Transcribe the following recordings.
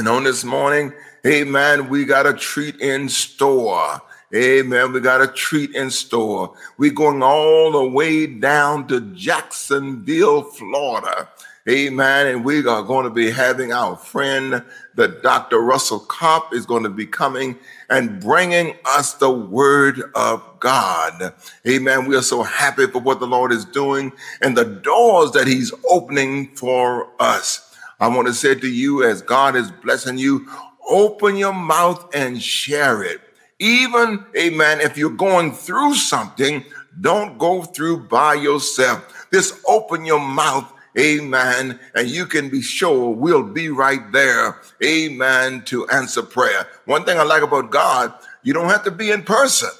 And on this morning, amen, we got a treat in store. Amen. We got a treat in store. We're going all the way down to Jacksonville, Florida. Amen. And we are going to be having our friend, the Dr. Russell Kopp, is going to be coming and bringing us the word of God. Amen. We are so happy for what the Lord is doing and the doors that he's opening for us. I want to say to you, as God is blessing you, open your mouth and share it. Even, amen, if you're going through something, don't go through by yourself. Just open your mouth, amen, and you can be sure we'll be right there, amen, to answer prayer. One thing I like about God, you don't have to be in person.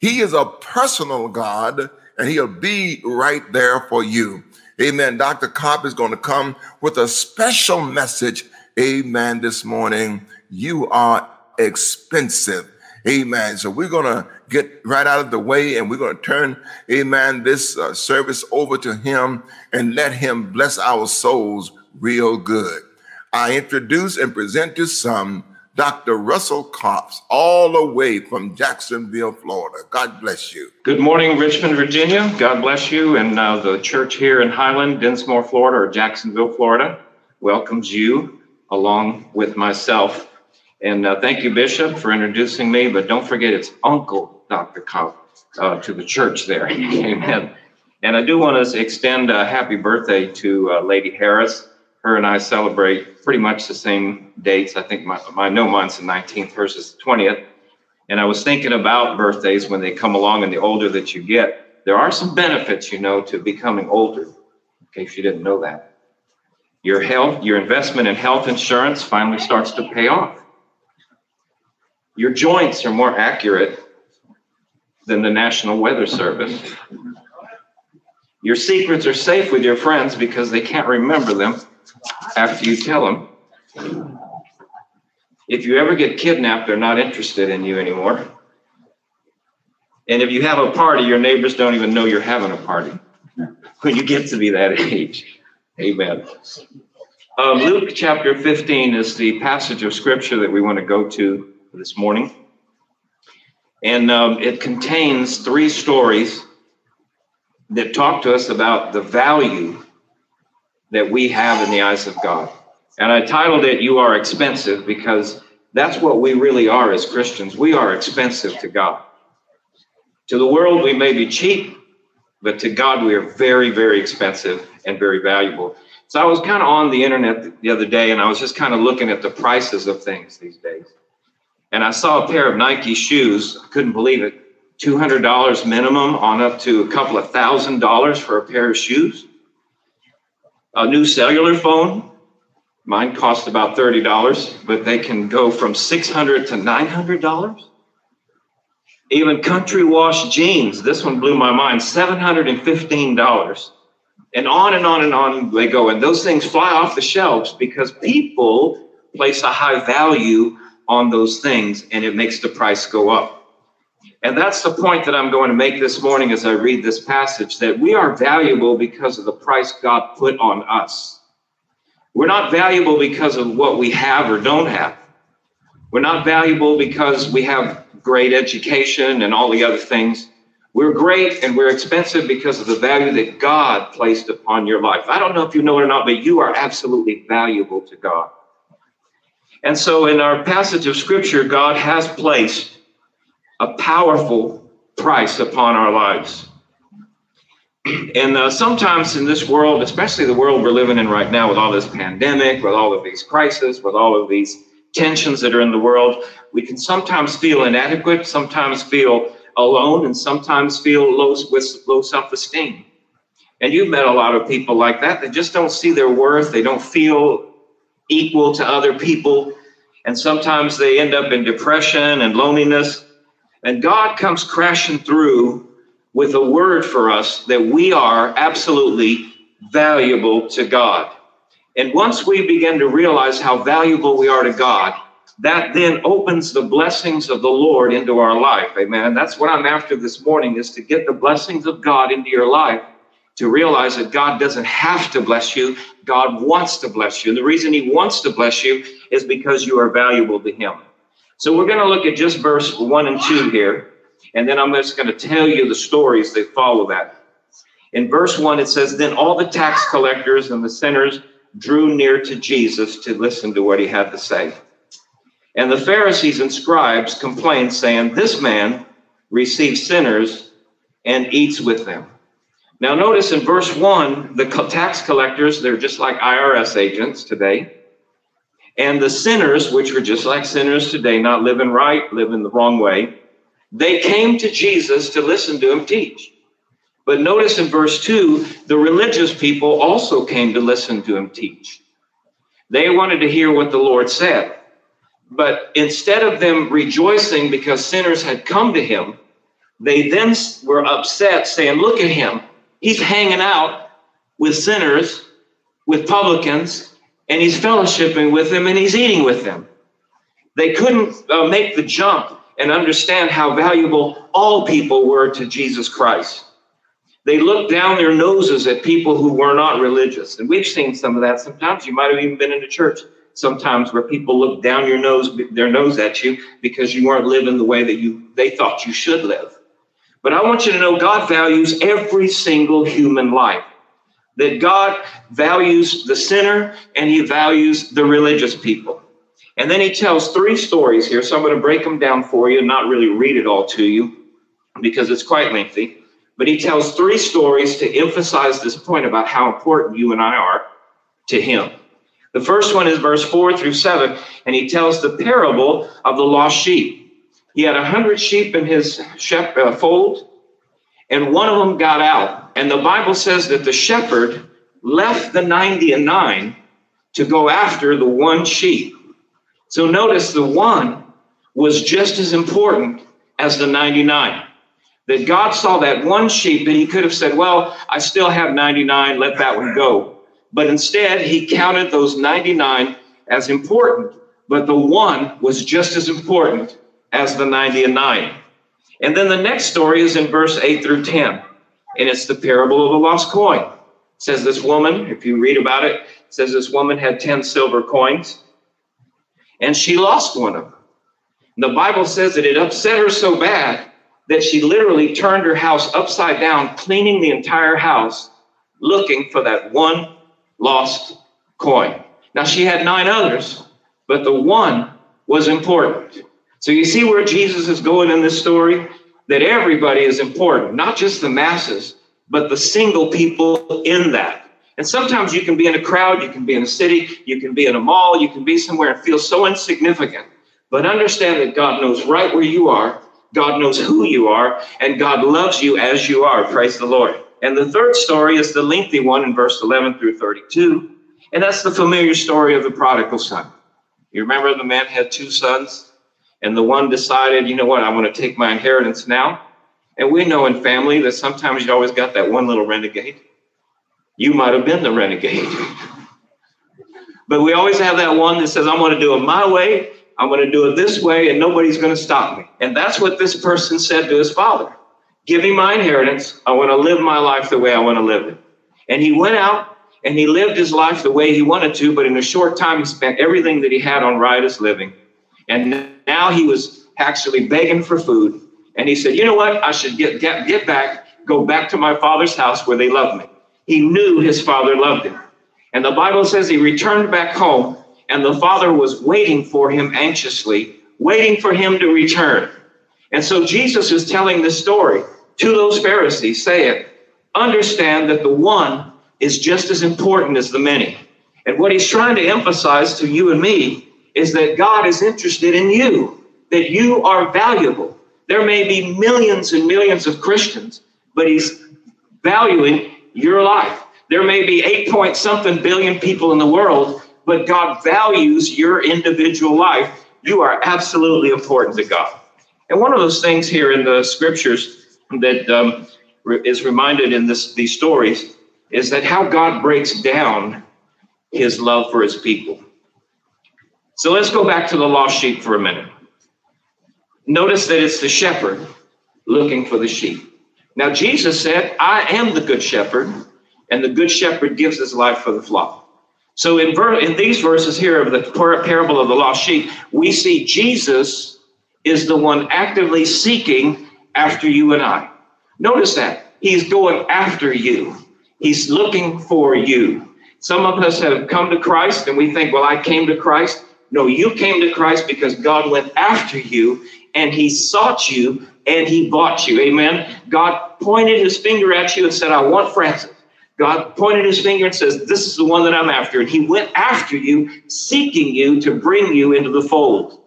He is a personal God, and he'll be right there for you. Amen. Dr. Kopp is going to come with a special message. Amen. This morning, you are expensive. Amen. So we're going to get right out of the way and we're going to turn, amen, this uh, service over to him and let him bless our souls real good. I introduce and present to some Dr. Russell Kopps, all the way from Jacksonville, Florida. God bless you. Good morning, Richmond, Virginia. God bless you. And uh, the church here in Highland, Dinsmore, Florida, or Jacksonville, Florida, welcomes you along with myself. And uh, thank you, Bishop, for introducing me. But don't forget, it's Uncle Dr. Kopp uh, to the church there. Amen. And I do want to extend a happy birthday to uh, Lady Harris her and I celebrate pretty much the same dates. I think my, my no mine's the 19th, versus the 20th. And I was thinking about birthdays when they come along and the older that you get, there are some benefits, you know, to becoming older, in case you didn't know that. Your health, your investment in health insurance finally starts to pay off. Your joints are more accurate than the National Weather Service. Your secrets are safe with your friends because they can't remember them after you tell them. If you ever get kidnapped, they're not interested in you anymore. And if you have a party, your neighbors don't even know you're having a party when you get to be that age. Amen. Um, Luke chapter 15 is the passage of scripture that we want to go to this morning. And um, it contains three stories that talk to us about the value that we have in the eyes of God. And I titled it, You Are Expensive, because that's what we really are as Christians. We are expensive to God. To the world, we may be cheap, but to God, we are very, very expensive and very valuable. So I was kind of on the internet the other day and I was just kind of looking at the prices of things these days. And I saw a pair of Nike shoes. I couldn't believe it. $200 minimum on up to a couple of thousand dollars for a pair of shoes a new cellular phone. Mine cost about $30, but they can go from 600 to $900. Even country wash jeans, this one blew my mind, $715. And on and on and on they go. And those things fly off the shelves because people place a high value on those things and it makes the price go up. And that's the point that I'm going to make this morning as I read this passage that we are valuable because of the price God put on us. We're not valuable because of what we have or don't have. We're not valuable because we have great education and all the other things. We're great and we're expensive because of the value that God placed upon your life. I don't know if you know it or not, but you are absolutely valuable to God. And so in our passage of scripture, God has placed a powerful price upon our lives. And uh, sometimes in this world, especially the world we're living in right now, with all this pandemic, with all of these crises, with all of these tensions that are in the world, we can sometimes feel inadequate, sometimes feel alone, and sometimes feel low with low self-esteem. And you've met a lot of people like that. They just don't see their worth. They don't feel equal to other people. And sometimes they end up in depression and loneliness. And God comes crashing through with a word for us that we are absolutely valuable to God. And once we begin to realize how valuable we are to God, that then opens the blessings of the Lord into our life. Amen. That's what I'm after this morning is to get the blessings of God into your life to realize that God doesn't have to bless you. God wants to bless you. And the reason he wants to bless you is because you are valuable to him. So we're going to look at just verse one and two here. And then I'm just going to tell you the stories that follow that. In verse one, it says, Then all the tax collectors and the sinners drew near to Jesus to listen to what he had to say. And the Pharisees and scribes complained, saying, This man receives sinners and eats with them. Now, notice in verse one, the tax collectors, they're just like IRS agents today. And the sinners, which were just like sinners today, not living right, living the wrong way, they came to Jesus to listen to him teach. But notice in verse 2, the religious people also came to listen to him teach. They wanted to hear what the Lord said. But instead of them rejoicing because sinners had come to him, they then were upset, saying, Look at him. He's hanging out with sinners, with publicans, and he's fellowshipping with them and he's eating with them. They couldn't uh, make the jump and understand how valuable all people were to Jesus Christ. They looked down their noses at people who were not religious. And we've seen some of that sometimes. You might have even been in a church sometimes where people look down your nose, their nose at you because you weren't living the way that you they thought you should live. But I want you to know God values every single human life. That God values the sinner and he values the religious people. And then he tells three stories here. So I'm going to break them down for you and not really read it all to you because it's quite lengthy. But he tells three stories to emphasize this point about how important you and I are to him. The first one is verse four through seven, and he tells the parable of the lost sheep. He had a hundred sheep in his shep- uh, fold, and one of them got out. And the Bible says that the shepherd left the 90 and nine to go after the one sheep. So notice the one was just as important as the 99 that God saw that one sheep that he could have said, Well, I still have 99, let that one go. But instead, he counted those 99 as important, but the one was just as important as the 99. And then the next story is in verse 8 through 10, and it's the parable of the lost coin. It says this woman, if you read about it, it says this woman had 10 silver coins, and she lost one of them. The Bible says that it upset her so bad that she literally turned her house upside down, cleaning the entire house, looking for that one lost coin. Now, she had nine others, but the one was important. So, you see where Jesus is going in this story? That everybody is important, not just the masses, but the single people in that. And sometimes you can be in a crowd, you can be in a city, you can be in a mall, you can be somewhere and feel so insignificant. But understand that God knows right where you are God knows who you are, and God loves you as you are. Praise the Lord. And the third story is the lengthy one in verse 11 through 32. And that's the familiar story of the prodigal son. You remember the man had two sons, and the one decided, you know what, I want to take my inheritance now. And we know in family that sometimes you always got that one little renegade. You might have been the renegade. but we always have that one that says, I'm going to do it my way I'm going to do it this way and nobody's going to stop me. And that's what this person said to his father Give me my inheritance. I want to live my life the way I want to live it. And he went out and he lived his life the way he wanted to, but in a short time, he spent everything that he had on riotous living. And now he was actually begging for food. And he said, You know what? I should get, get, get back, go back to my father's house where they love me. He knew his father loved him. And the Bible says he returned back home and the father was waiting for him anxiously, waiting for him to return. And so Jesus is telling this story to those Pharisees, saying, Understand that the one is just as important as the many. And what he's trying to emphasize to you and me is that God is interested in you, that you are valuable. There may be millions and millions of Christians, but he's valuing your life. There may be eight point something billion people in the world, but God values your individual life. You are absolutely important to God. And one of those things here in the scriptures that um, is reminded in this, these stories is that how God breaks down his love for his people. So let's go back to the lost sheep for a minute. Notice that it's the shepherd looking for the sheep. Now, Jesus said, I am the good shepherd, and the good shepherd gives his life for the flock. So, in, ver- in these verses here of the par- parable of the lost sheep, we see Jesus is the one actively seeking after you and I. Notice that. He's going after you, he's looking for you. Some of us have come to Christ and we think, well, I came to Christ. No, you came to Christ because God went after you and he sought you and he bought you. Amen. God pointed his finger at you and said, I want Francis. God pointed his finger and says, This is the one that I'm after. And he went after you, seeking you to bring you into the fold.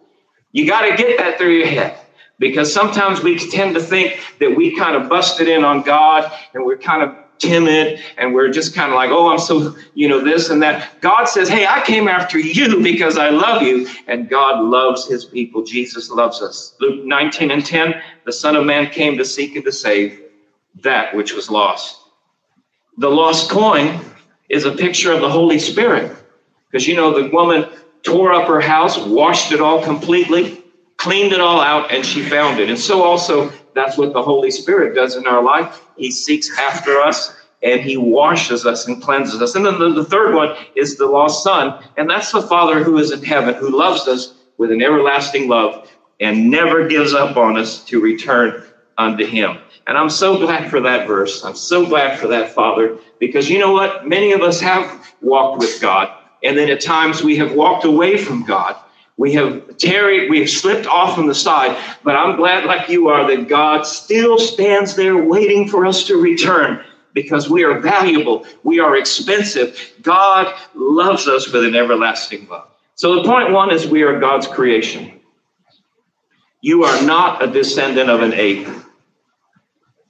You got to get that through your head because sometimes we tend to think that we kind of busted in on God and we're kind of timid and we're just kind of like, oh, I'm so, you know, this and that. God says, hey, I came after you because I love you. And God loves his people. Jesus loves us. Luke 19 and 10, the Son of Man came to seek and to save that which was lost. The lost coin is a picture of the Holy Spirit because, you know, the woman tore up her house, washed it all completely, cleaned it all out, and she found it. And so also that's what the Holy Spirit does in our life. He seeks after us and he washes us and cleanses us. And then the, the third one is the lost son, and that's the Father who is in heaven, who loves us with an everlasting love and never gives up on us to return unto him. And I'm so glad for that verse. I'm so glad for that, Father, because you know what? Many of us have walked with God, and then at times we have walked away from God. We have tarried, we have slipped off on the side, but I'm glad, like you are, that God still stands there waiting for us to return because we are valuable, we are expensive. God loves us with an everlasting love. So, the point one is we are God's creation. You are not a descendant of an ape.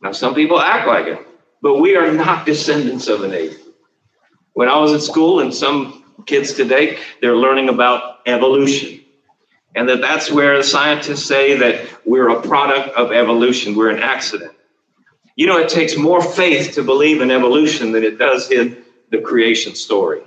Now, some people act like it, but we are not descendants of an ape. When I was at school, and some kids today, they're learning about evolution and that that's where scientists say that we're a product of evolution, we're an accident. You know, it takes more faith to believe in evolution than it does in the creation story.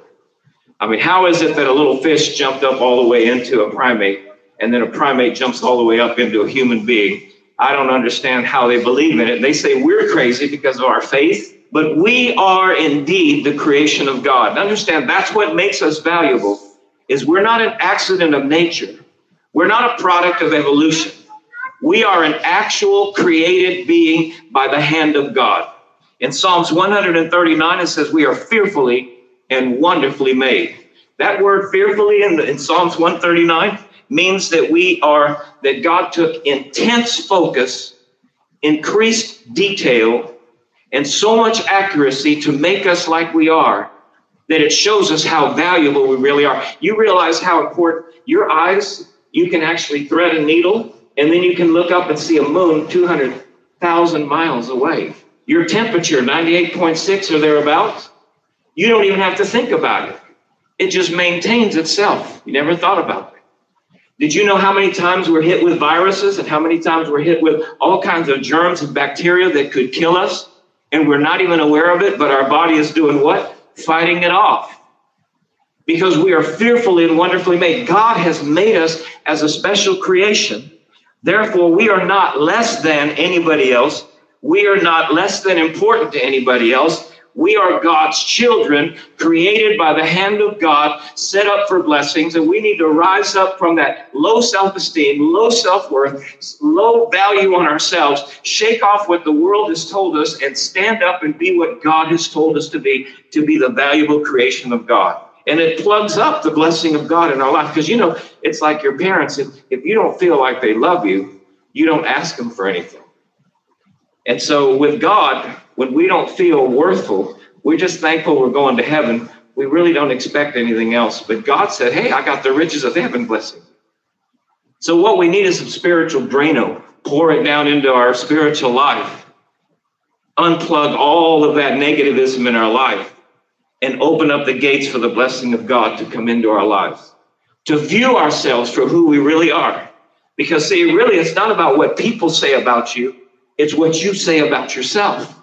I mean, how is it that a little fish jumped up all the way into a primate and then a primate jumps all the way up into a human being? I don't understand how they believe in it. They say we're crazy because of our faith, but we are indeed the creation of God. understand that's what makes us valuable is we're not an accident of nature. We're not a product of evolution. We are an actual created being by the hand of God. In Psalms 139, it says, We are fearfully and wonderfully made. That word fearfully in, in Psalms 139 means that we are, that God took intense focus, increased detail, and so much accuracy to make us like we are that it shows us how valuable we really are. You realize how important your eyes you can actually thread a needle and then you can look up and see a moon 200,000 miles away. Your temperature, 98.6 or thereabouts, you don't even have to think about it. It just maintains itself. You never thought about that. Did you know how many times we're hit with viruses and how many times we're hit with all kinds of germs and bacteria that could kill us? And we're not even aware of it, but our body is doing what? Fighting it off because we are fearfully and wonderfully made. God has made us as a special creation. Therefore, we are not less than anybody else. We are not less than important to anybody else. We are God's children, created by the hand of God, set up for blessings, and we need to rise up from that low self esteem, low self worth, low value on ourselves, shake off what the world has told us, and stand up and be what God has told us to be, to be the valuable creation of God and it plugs up the blessing of God in our life. Because you know, it's like your parents, if, if you don't feel like they love you, you don't ask them for anything. And so with God, when we don't feel worthful, we're just thankful we're going to heaven. We really don't expect anything else. But God said, Hey, I got the riches of heaven blessing. So what we need is some spiritual Drano. Pour it down into our spiritual life. Unplug all of that negativism in our life and open up the gates for the blessing of God to come into our lives, to view ourselves for who we really are. Because, see, really, it's not about what people say about you, it's what you say about yourself.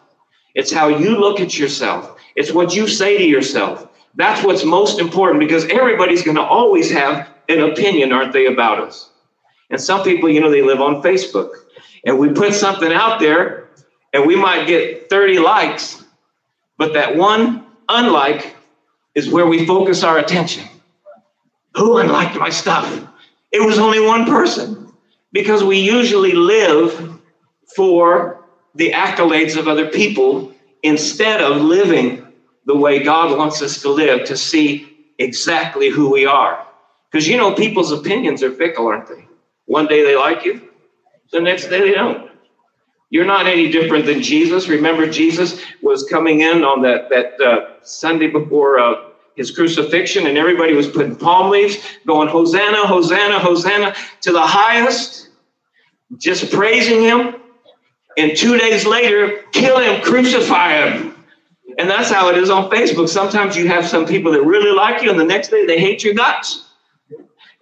It's how you look at yourself, it's what you say to yourself. That's what's most important because everybody's going to always have an opinion, aren't they, about us? And some people, you know, they live on Facebook. And we put something out there And we might get 30 likes, but that one unlike is where we focus our attention. Who unliked my stuff? It was only one person because we usually live for the accolades of other people instead of living the way God wants us to live to see exactly who we are. Because you know, people's opinions are fickle, aren't they? One day they like you, the next day they don't. You're not any different than Jesus. Remember, Jesus was coming in on that, that uh, Sunday before uh, his crucifixion, and everybody was putting palm leaves, going, Hosanna, Hosanna, Hosanna to the highest, just praising him. And two days later, kill him, crucify him. And that's how it is on Facebook. Sometimes you have some people that really like you, and the next day they hate your guts.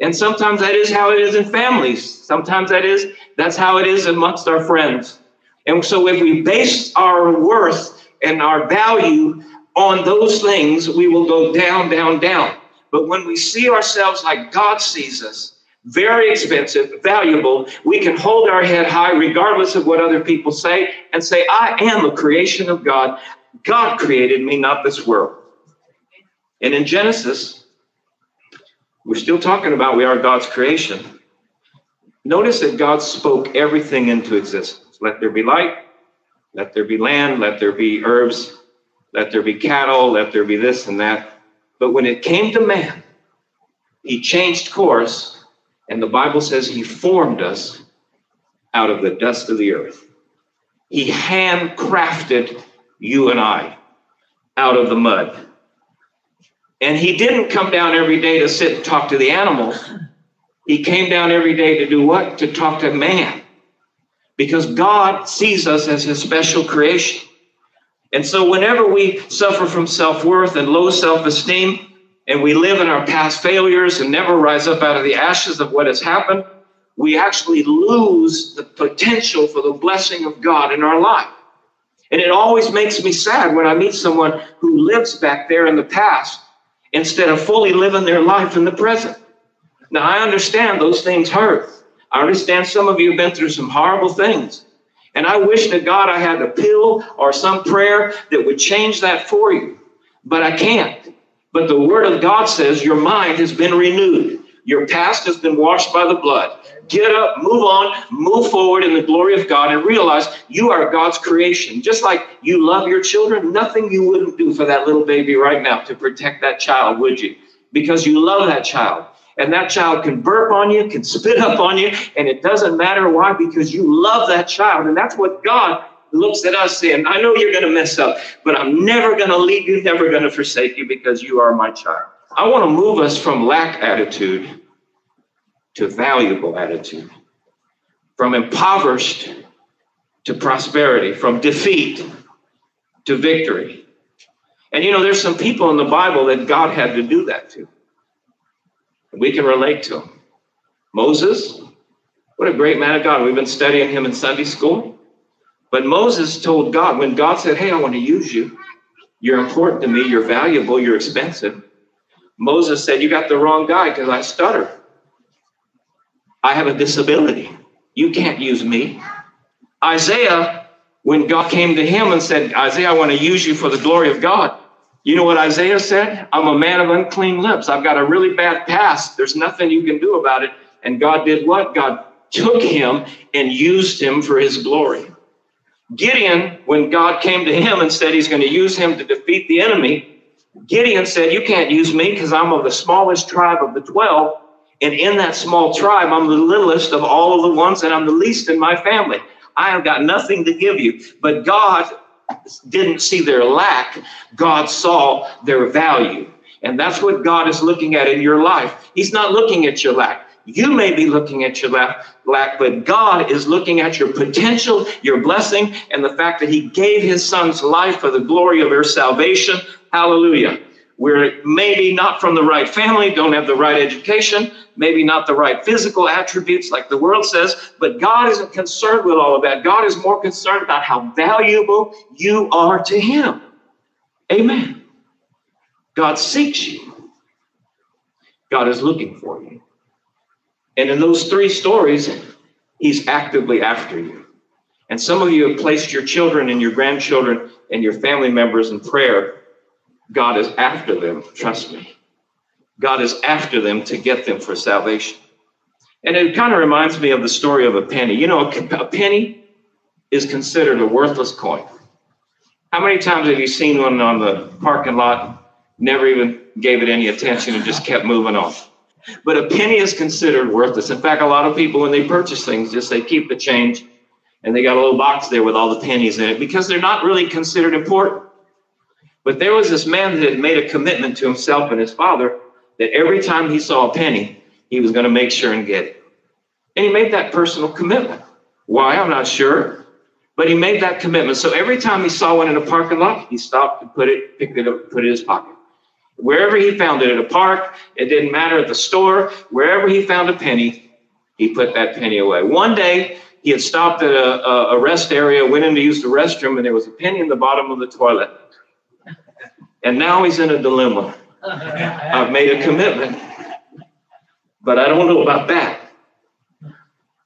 And sometimes that is how it is in families. Sometimes that is that's how it is amongst our friends. And so if we base our worth and our value on those things, we will go down, down, down. But when we see ourselves like God sees us, very expensive, valuable, we can hold our head high regardless of what other people say and say, I am a creation of God. God created me, not this world. And in Genesis, we're still talking about we are God's creation. Notice that God spoke everything into existence. Let there be light, let there be land, let there be herbs, let there be cattle, let there be this and that. But when it came to man, he changed course, and the Bible says he formed us out of the dust of the earth. He handcrafted you and I out of the mud. And he didn't come down every day to sit and talk to the animals. He came down every day to do what? To talk to man. Because God sees us as his special creation. And so whenever we suffer from self worth and low self esteem, and we live in our past failures and never rise up out of the ashes of what has happened, we actually lose the potential for the blessing of God in our life. And it always makes me sad when I meet someone who lives back there in the past instead of fully living their life in the present. Now, I understand those things hurt. I understand some of you have been through some horrible things. And I wish to God I had a pill or some prayer that would change that for you. But I can't. But the word of God says your mind has been renewed. Your past has been washed by the blood. Get up, move on, move forward in the glory of God, and realize you are God's creation. Just like you love your children, nothing you wouldn't do for that little baby right now to protect that child, would you? Because you love that child. And that child can burp on you, can spit up on you, and it doesn't matter why, because you love that child. And that's what God looks at us saying, I know you're going to mess up, but I'm never going to leave you, never going to forsake you because you are my child. I want to move us from lack attitude to valuable attitude, from impoverished to prosperity, from defeat to victory. And you know, there's some people in the Bible that God had to do that to. We can relate to them. Moses, what a great man of God. We've been studying him in Sunday school. But Moses told God, when God said, Hey, I want to use you, you're important to me, you're valuable, you're expensive. Moses said, You got the wrong guy because I stutter. I have a disability. You can't use me. Isaiah, when God came to him and said, Isaiah, I want to use you for the glory of God. You know what Isaiah said? I'm a man of unclean lips. I've got a really bad past. There's nothing you can do about it. And God did what? God took him and used him for his glory. Gideon, when God came to him and said he's going to use him to defeat the enemy, Gideon said, You can't use me because I'm of the smallest tribe of the 12. And in that small tribe, I'm the littlest of all of the ones, and I'm the least in my family. I have got nothing to give you. But God didn't see their lack, God saw their value. And that's what God is looking at in your life. He's not looking at your lack. You may be looking at your lack, lack, but God is looking at your potential, your blessing, and the fact that He gave His Son's life for the glory of your salvation. Hallelujah. We're maybe not from the right family, don't have the right education, maybe not the right physical attributes like the world says, but God isn't concerned with all of that. God is more concerned about how valuable you are to Him. Amen. God seeks you, God is looking for you. And in those three stories, He's actively after you. And some of you have placed your children and your grandchildren and your family members in prayer. God is after them, trust me. God is after them to get them for salvation. And it kind of reminds me of the story of a penny. You know, a penny is considered a worthless coin. How many times have you seen one on the parking lot, never even gave it any attention and just kept moving on? But a penny is considered worthless. In fact, a lot of people, when they purchase things, just they keep the change. And they got a little box there with all the pennies in it because they're not really considered important. But there was this man that had made a commitment to himself and his father that every time he saw a penny, he was going to make sure and get it. And he made that personal commitment. Why? I'm not sure. But he made that commitment. So every time he saw one in a parking lot, he stopped and put it, picked it up, put it in his pocket. Wherever he found it at a park, it didn't matter at the store, wherever he found a penny, he put that penny away. One day, he had stopped at a, a, rest area, went in to use the restroom, and there was a penny in the bottom of the toilet. And now he's in a dilemma. I've made a commitment, but I don't know about that.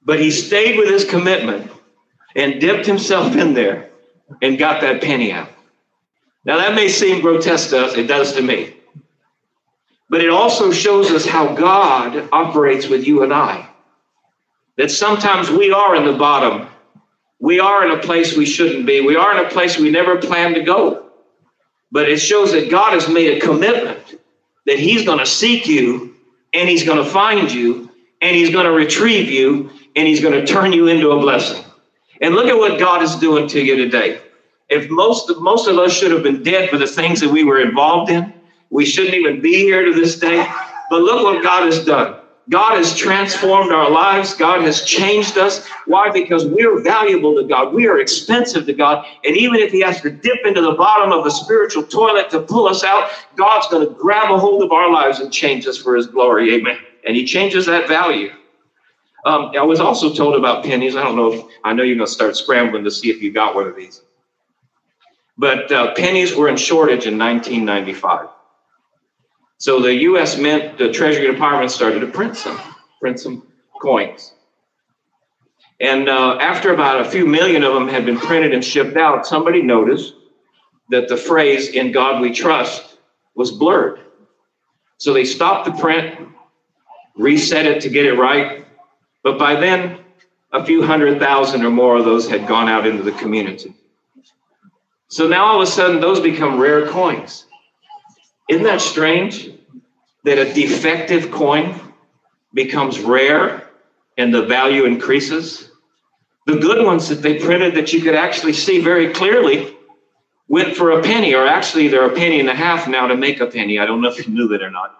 But he stayed with his commitment and dipped himself in there and got that penny out. Now, that may seem grotesque to us, it does to me. But it also shows us how God operates with you and I. That sometimes we are in the bottom. We are in a place we shouldn't be. We are in a place we never planned to go. But it shows that God has made a commitment that He's going to seek you and He's going to find you and He's going to retrieve you and He's going to turn you into a blessing. And look at what God is doing to you today. If most of, most of us should have been dead for the things that we were involved in, we shouldn't even be here to this day. But look what God has done. God has transformed our lives. God has changed us. Why? Because we're valuable to God. We are expensive to God. And even if He has to dip into the bottom of the spiritual toilet to pull us out, God's going to grab a hold of our lives and change us for His glory. Amen. And He changes that value. Um, I was also told about pennies. I don't know if I know you're going to start scrambling to see if you got one of these. But uh, pennies were in shortage in 1995. So the U.S. Mint, the Treasury Department started to print some, print some coins. And uh, after about a few million of them had been printed and shipped out, somebody noticed that the phrase "In God We Trust" was blurred. So they stopped the print, reset it to get it right. But by then, a few hundred thousand or more of those had gone out into the community. So now all of a sudden, those become rare coins. Isn't that strange that a defective coin becomes rare and the value increases? The good ones that they printed that you could actually see very clearly went for a penny, or actually they're a penny and a half now to make a penny. I don't know if you knew that or not.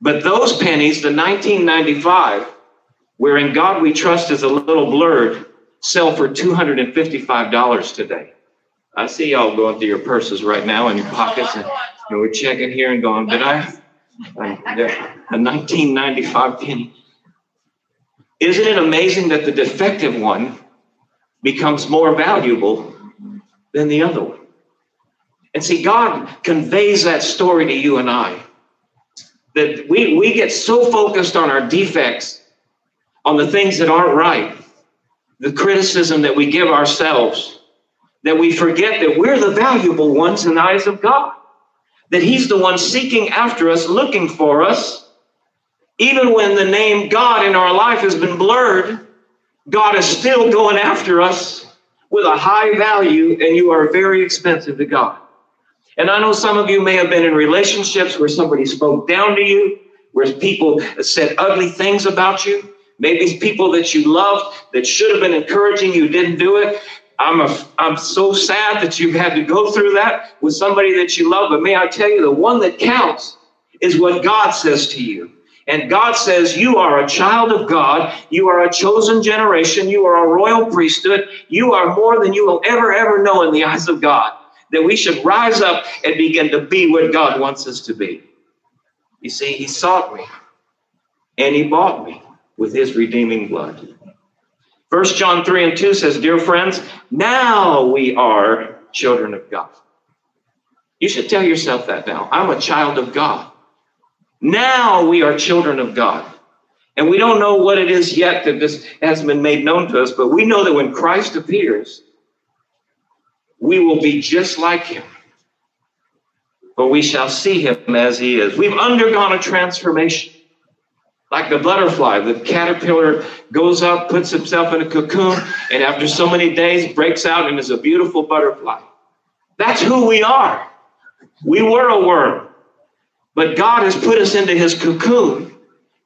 But those pennies, the 1995, where in God we trust is a little blurred, sell for $255 today. I see y'all going through your purses right now and your pockets and we're checking here and going, did I? Um, A 1995 penny. Isn't it amazing that the defective one becomes more valuable than the other one? And see, God conveys that story to you and I. That we, we get so focused on our defects, on the things that aren't right, the criticism that we give ourselves, that we forget that we're the valuable ones in the eyes of God that He's the one seeking after us, looking for us. Even when the name God in our life has been blurred, God is still going after us with a high value, and you are very expensive to God. And I know some of you may have been in relationships where somebody spoke down to you, where people said ugly things about you. Maybe people that you loved that should have been encouraging you didn't do it. I'm a, I'm so sad that you've had to go through that with somebody that you love. But may I tell you, the one that counts is what God says to you. And God says, You are a child of God. You are a chosen generation. You are a royal priesthood. You are more than you will ever, ever know in the eyes of God. That we should rise up and begin to be what God wants us to be. You see, He sought me and He bought me with His redeeming blood. First John 3 and 2 says, Dear friends, now we are children of God. You should tell yourself that now. I'm a child of God. Now we are children of God. And we don't know what it is yet that this hasn't been made known to us, but we know that when Christ appears, we will be just like him. For we shall see him as he is. We've undergone a transformation. Like the butterfly, the caterpillar goes up, puts himself in a cocoon, and after so many days breaks out and is a beautiful butterfly. That's who we are. We were a worm, but God has put us into his cocoon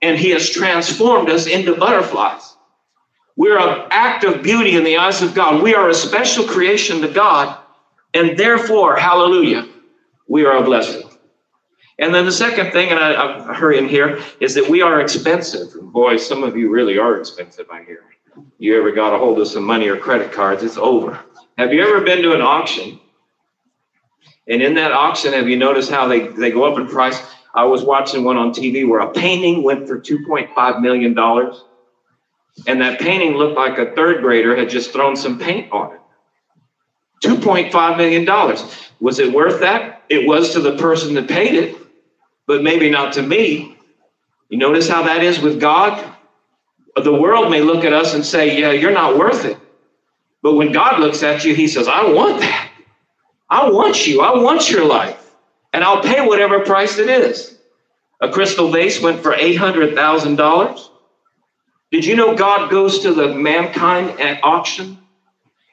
and he has transformed us into butterflies. We're an act of beauty in the eyes of God. We are a special creation to God, and therefore, hallelujah, we are a blessing. And then the second thing, and I, I'm hurrying here, is that we are expensive. Boy, some of you really are expensive, I hear. You ever got a hold of some money or credit cards, it's over. Have you ever been to an auction? And in that auction, have you noticed how they, they go up in price? I was watching one on TV where a painting went for $2.5 million. And that painting looked like a third grader had just thrown some paint on it. $2.5 million. Was it worth that? It was to the person that paid it, but maybe not to me. You notice how that is with God? The world may look at us and say, Yeah, you're not worth it. But when God looks at you, He says, I want that. I want you. I want your life and I'll pay whatever price it is. A crystal vase went for $800,000. Did you know God goes to the mankind at auction?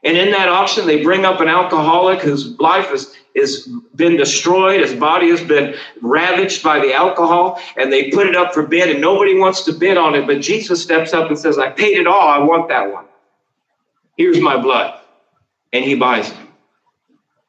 And in that auction, they bring up an alcoholic whose life has, has been destroyed, his body has been ravaged by the alcohol, and they put it up for bid, and nobody wants to bid on it. But Jesus steps up and says, I paid it all. I want that one. Here's my blood. And he buys it.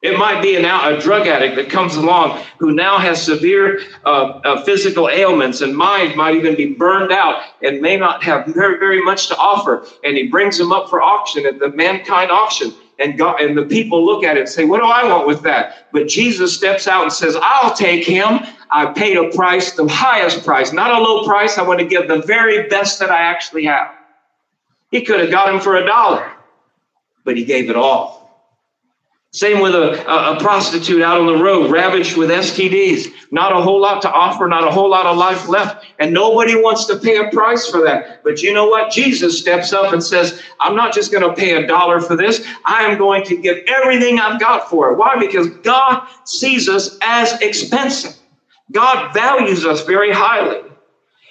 It might be an, a drug addict that comes along who now has severe uh, uh, physical ailments and mind might even be burned out and may not have very, very much to offer. And he brings them up for auction at the mankind auction. And, God, and the people look at it and say, What do I want with that? But Jesus steps out and says, I'll take him. I paid a price, the highest price, not a low price. I want to give the very best that I actually have. He could have got him for a dollar, but he gave it all. Same with a, a, prostitute out on the road, ravaged with STDs. Not a whole lot to offer, not a whole lot of life left. And nobody wants to pay a price for that. But you know what? Jesus steps up and says, I'm not just going to pay a dollar for this. I am going to give everything I've got for it. Why? Because God sees us as expensive. God values us very highly.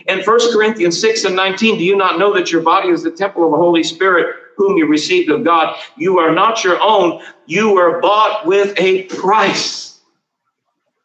In 1 Corinthians 6 and 19, do you not know that your body is the temple of the Holy Spirit whom you received of God? You are not your own. You were bought with a price.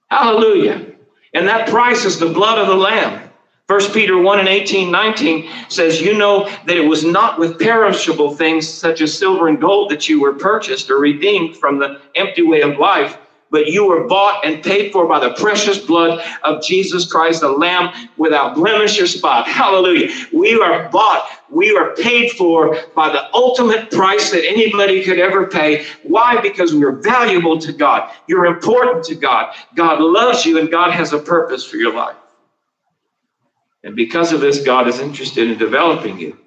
Hallelujah. And that price is the blood of the Lamb. 1 Peter 1 and 18, 19 says, You know that it was not with perishable things such as silver and gold that you were purchased or redeemed from the empty way of life but you were bought and paid for by the precious blood of Jesus Christ, the Lamb without blemish or spot. Hallelujah. We are bought, we are paid for by the ultimate price that anybody could ever pay. Why? Because we're valuable to God. You're important to God. God loves you, and God has a purpose for your life. And because of this, God is interested in developing you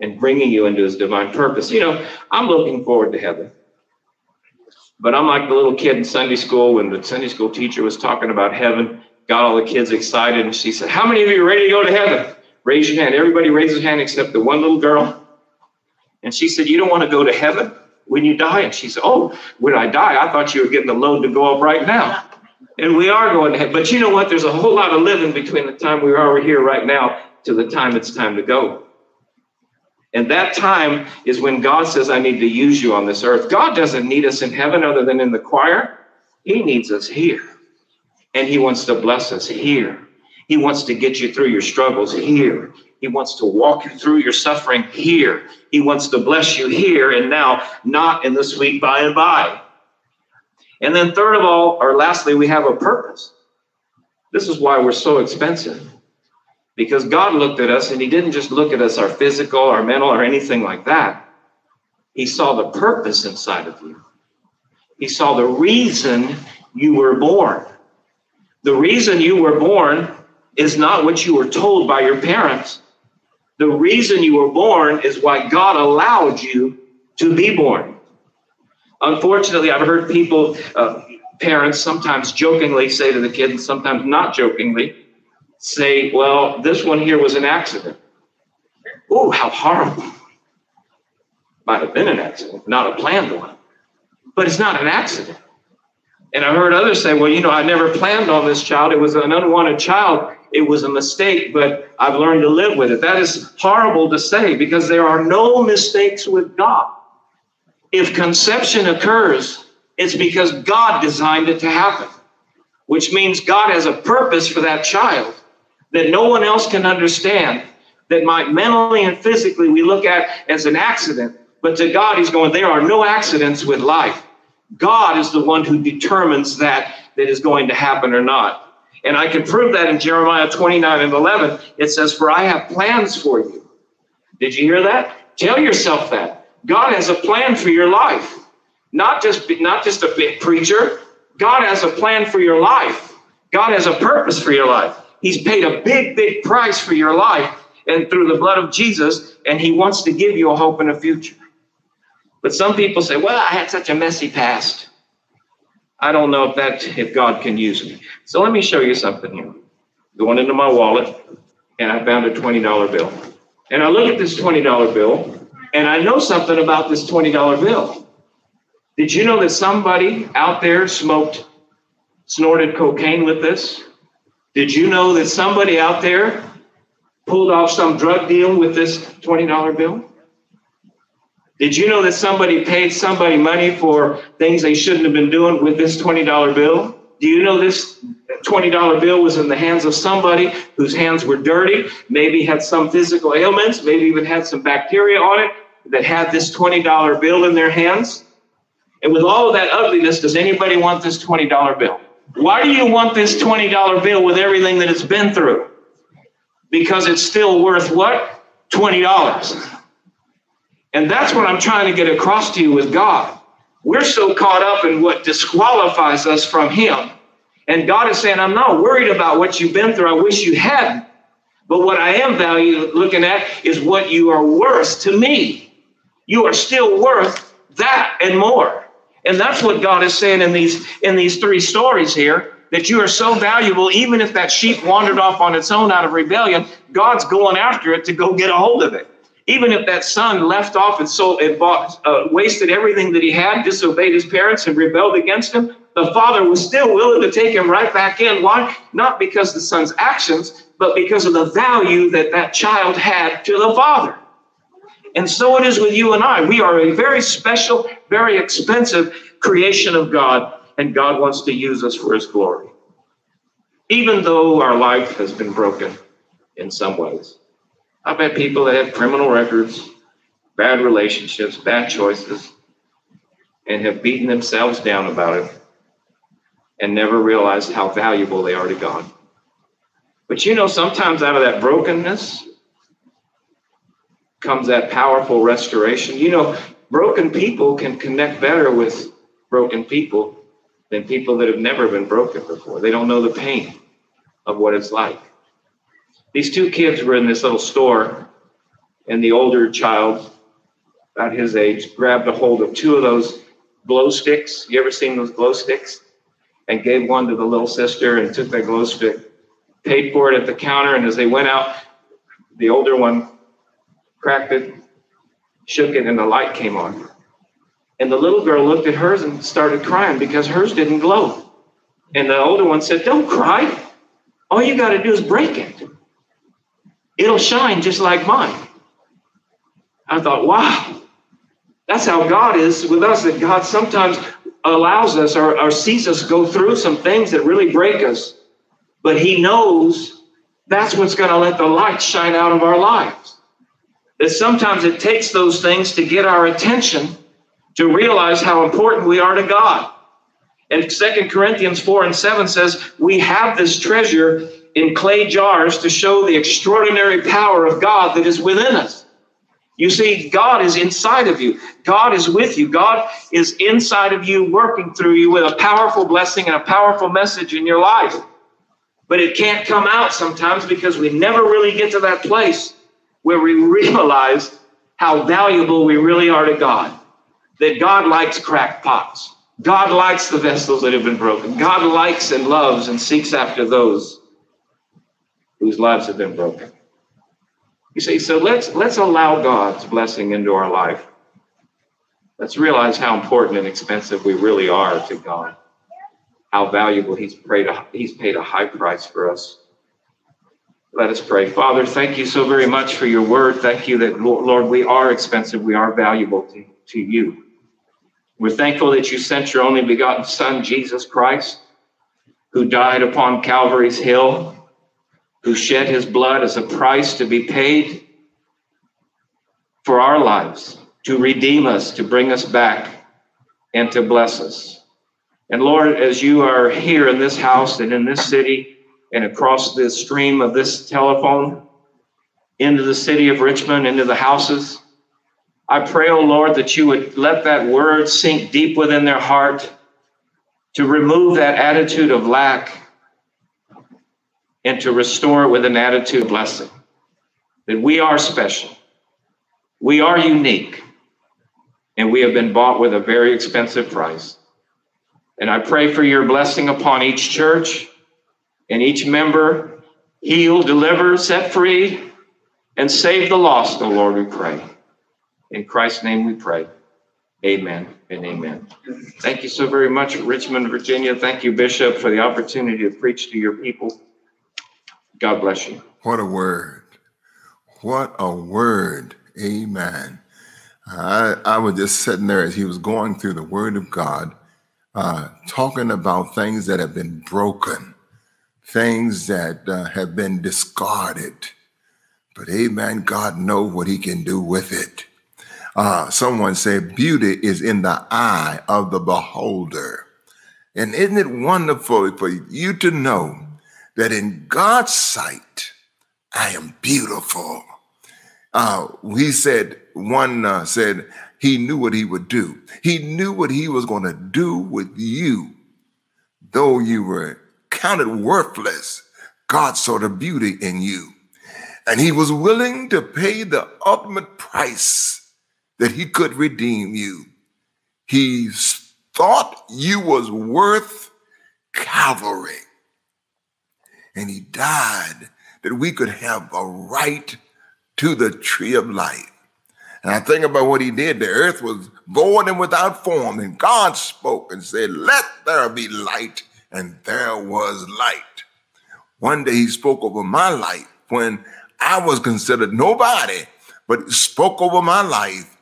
and bringing you into his divine purpose. You know, I'm looking forward to heaven. But I'm like the little kid in Sunday school when the Sunday school teacher was talking about heaven, got all the kids excited, and she said, How many of you are ready to go to heaven? Raise your hand. Everybody raised his hand except the one little girl. And she said, You don't want to go to heaven when you die? And she said, Oh, when I die, I thought you were getting the load to go up right now. And we are going to heaven. But you know what? There's a whole lot of living between the time we are here right now to the time it's time to go. And that time is when God says, I need to use you on this earth. God doesn't need us in heaven other than in the choir. He needs us here. And He wants to bless us here. He wants to get you through your struggles here. He wants to walk you through your suffering here. He wants to bless you here and now, not in the sweet by and by. And then, third of all, or lastly, we have a purpose. This is why we're so expensive because God looked at us and He didn't just look at us, our physical, our mental, or anything like that. He saw the purpose inside of you. He saw the reason you were born. The reason you were born is not what you were told by your parents. The reason you were born is why God allowed you to be born. Unfortunately, I've heard people, uh, parents, sometimes jokingly say to the kids, sometimes not jokingly, say, well, this one here was an accident. Oh, how horrible. Might have been an accident, not a planned one. But it's not an accident. And I heard others say, well, you know, I never planned on this child. It was an unwanted child. It was a mistake, but I've learned to live with it. That is horrible to say because there are no mistakes with God. If conception occurs, it's because God designed it to happen, which means God has a purpose for that child that no one else can understand, that might mentally and physically we look at as an accident. But to God, He's going, there are no accidents with life. God is the one who determines that that is going to happen or not. And I can prove that in Jeremiah 29 and 11. It says, For I have plans for you. Did you hear that? Tell yourself that. God has a plan for your life. Not just, not just a big preacher. God has a plan for your life. God has a purpose for your life. He's paid a big, big price for your life and through the blood of Jesus, and He wants to give you a hope and a future. But some people say, well, I had such a messy past. I don't know if that if God can use me. So let me show you something here. Going into my wallet, and I found a $20 bill. And I look at this $20 bill, and I know something about this $20 bill. Did you know that somebody out there smoked, snorted cocaine with this? Did you know that somebody out there pulled off some drug deal with this $20 bill? Did you know that somebody paid somebody money for things they shouldn't have been doing with this $20 bill? Do you know this $20 bill was in the hands of somebody whose hands were dirty, maybe had some physical ailments, maybe even had some bacteria on it that had this $20 bill in their hands? And with all of that ugliness, does anybody want this $20 bill? Why do you want this $20 bill with everything that it's been through? Because it's still worth what? $20. And that's what I'm trying to get across to you with God. We're so caught up in what disqualifies us from Him. And God is saying, I'm not worried about what you've been through. I wish you hadn't. But what I am value looking at is what you are worth to me. You are still worth that and more. And that's what God is saying in these in these three stories here that you are so valuable even if that sheep wandered off on its own out of rebellion, God's going after it to go get a hold of it. Even if that son left off and sold and bought, uh, wasted everything that he had, disobeyed his parents and rebelled against him, the father was still willing to take him right back in. Why? Not because of the son's actions, but because of the value that that child had to the father. And so it is with you and I. We are a very special, very expensive creation of God, and God wants to use us for his glory. Even though our life has been broken in some ways. I've met people that have criminal records, bad relationships, bad choices, and have beaten themselves down about it and never realized how valuable they are to God. But you know, sometimes out of that brokenness comes that powerful restoration. You know, broken people can connect better with broken people than people that have never been broken before. They don't know the pain of what it's like. These two kids were in this little store, and the older child, about his age, grabbed a hold of two of those glow sticks. You ever seen those glow sticks? And gave one to the little sister and took that glow stick, paid for it at the counter. And as they went out, the older one cracked it, shook it, and the light came on. And the little girl looked at hers and started crying because hers didn't glow. And the older one said, Don't cry. All you got to do is break it it'll shine just like mine. I thought, wow, that's how God is with us, that God sometimes allows us or, or sees us go through some things that really break us, but He knows that's what's going to let the light shine out of our lives. That sometimes it takes those things to get our attention to realize how important we are to God. And Second Corinthians 4 and 7 says, We have this treasure in clay jars to show the extraordinary power of God that is within us. You see, God is inside of you. God is with you. God is inside of you, working through you with a powerful blessing and a powerful message in your life. But it can't come out sometimes because we never really get to that place where we realize how valuable we really are to God. That God likes cracked pots. God likes the vessels that have been broken. God likes and loves and seeks after those whose lives have been broken. You see, so let's let's allow God's blessing into our life. Let's realize how important and expensive we really are to God. How valuable He's paid a, He's paid a high price for us. Let us pray. Father, thank you so very much for your word. Thank you that, Lord, we are expensive. We are valuable to, to you. We're thankful that you sent your only begotten Son, Jesus Christ, who died upon Calvary's Hill, who shed his blood as a price to be paid for our lives, to redeem us, to bring us back, and to bless us. And Lord, as you are here in this house and in this city and across the stream of this telephone into the city of Richmond, into the houses, I pray, oh Lord, that you would let that word sink deep within their heart to remove that attitude of lack and to restore it with an attitude of blessing. That we are special, we are unique, and we have been bought with a very expensive price. And I pray for your blessing upon each church and each member. Heal, deliver, set free, and save the lost, O oh Lord, we pray. In Christ's name we pray. Amen and amen. Thank you so very much, Richmond, Virginia. Thank you, Bishop, for the opportunity to preach to your people. God bless you. What a word. What a word. Amen. I, I was just sitting there as he was going through the word of God, uh, talking about things that have been broken, things that uh, have been discarded. But amen, God knows what he can do with it. Uh, someone said, beauty is in the eye of the beholder. And isn't it wonderful for you to know that in God's sight, I am beautiful? Uh, he said, one uh, said, he knew what he would do. He knew what he was going to do with you. Though you were counted worthless, God saw the beauty in you. And he was willing to pay the ultimate price that he could redeem you. He thought you was worth Calvary. And he died that we could have a right to the tree of life. And I think about what he did. The earth was void and without form, and God spoke and said, Let there be light, and there was light. One day he spoke over my life when I was considered nobody, but spoke over my life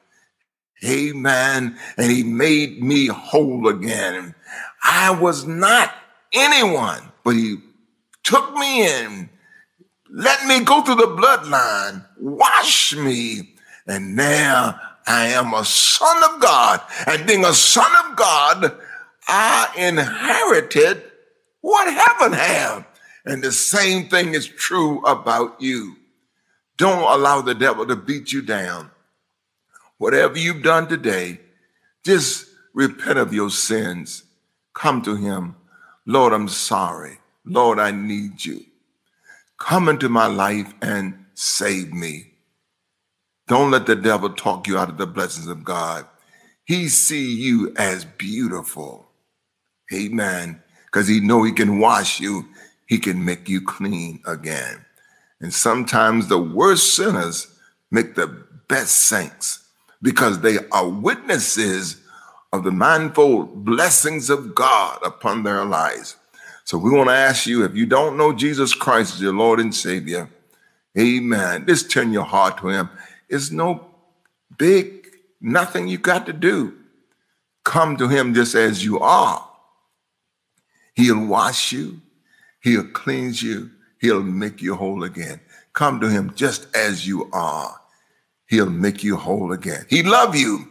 Amen. And he made me whole again. I was not anyone, but he took me in, let me go through the bloodline, wash me, and now I am a son of God. And being a son of God, I inherited what heaven have. And the same thing is true about you. Don't allow the devil to beat you down. Whatever you've done today, just repent of your sins. Come to Him. Lord, I'm sorry. Lord, I need you. Come into my life and save me. Don't let the devil talk you out of the blessings of God. He see you as beautiful. Amen. Because he know he can wash you. He can make you clean again. And sometimes the worst sinners make the best saints because they are witnesses of the manifold blessings of God upon their lives. So we want to ask you if you don't know Jesus Christ as your Lord and Savior, amen. Just turn your heart to Him. It's no big, nothing you got to do. Come to Him just as you are. He'll wash you, He'll cleanse you, He'll make you whole again. Come to Him just as you are. He'll make you whole again. He love you.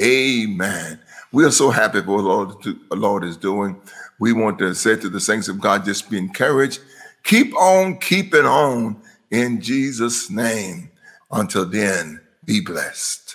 Amen. We are so happy for what Lord, the Lord is doing. We want to say to the saints of God, just be encouraged. Keep on keeping on in Jesus' name. Until then, be blessed.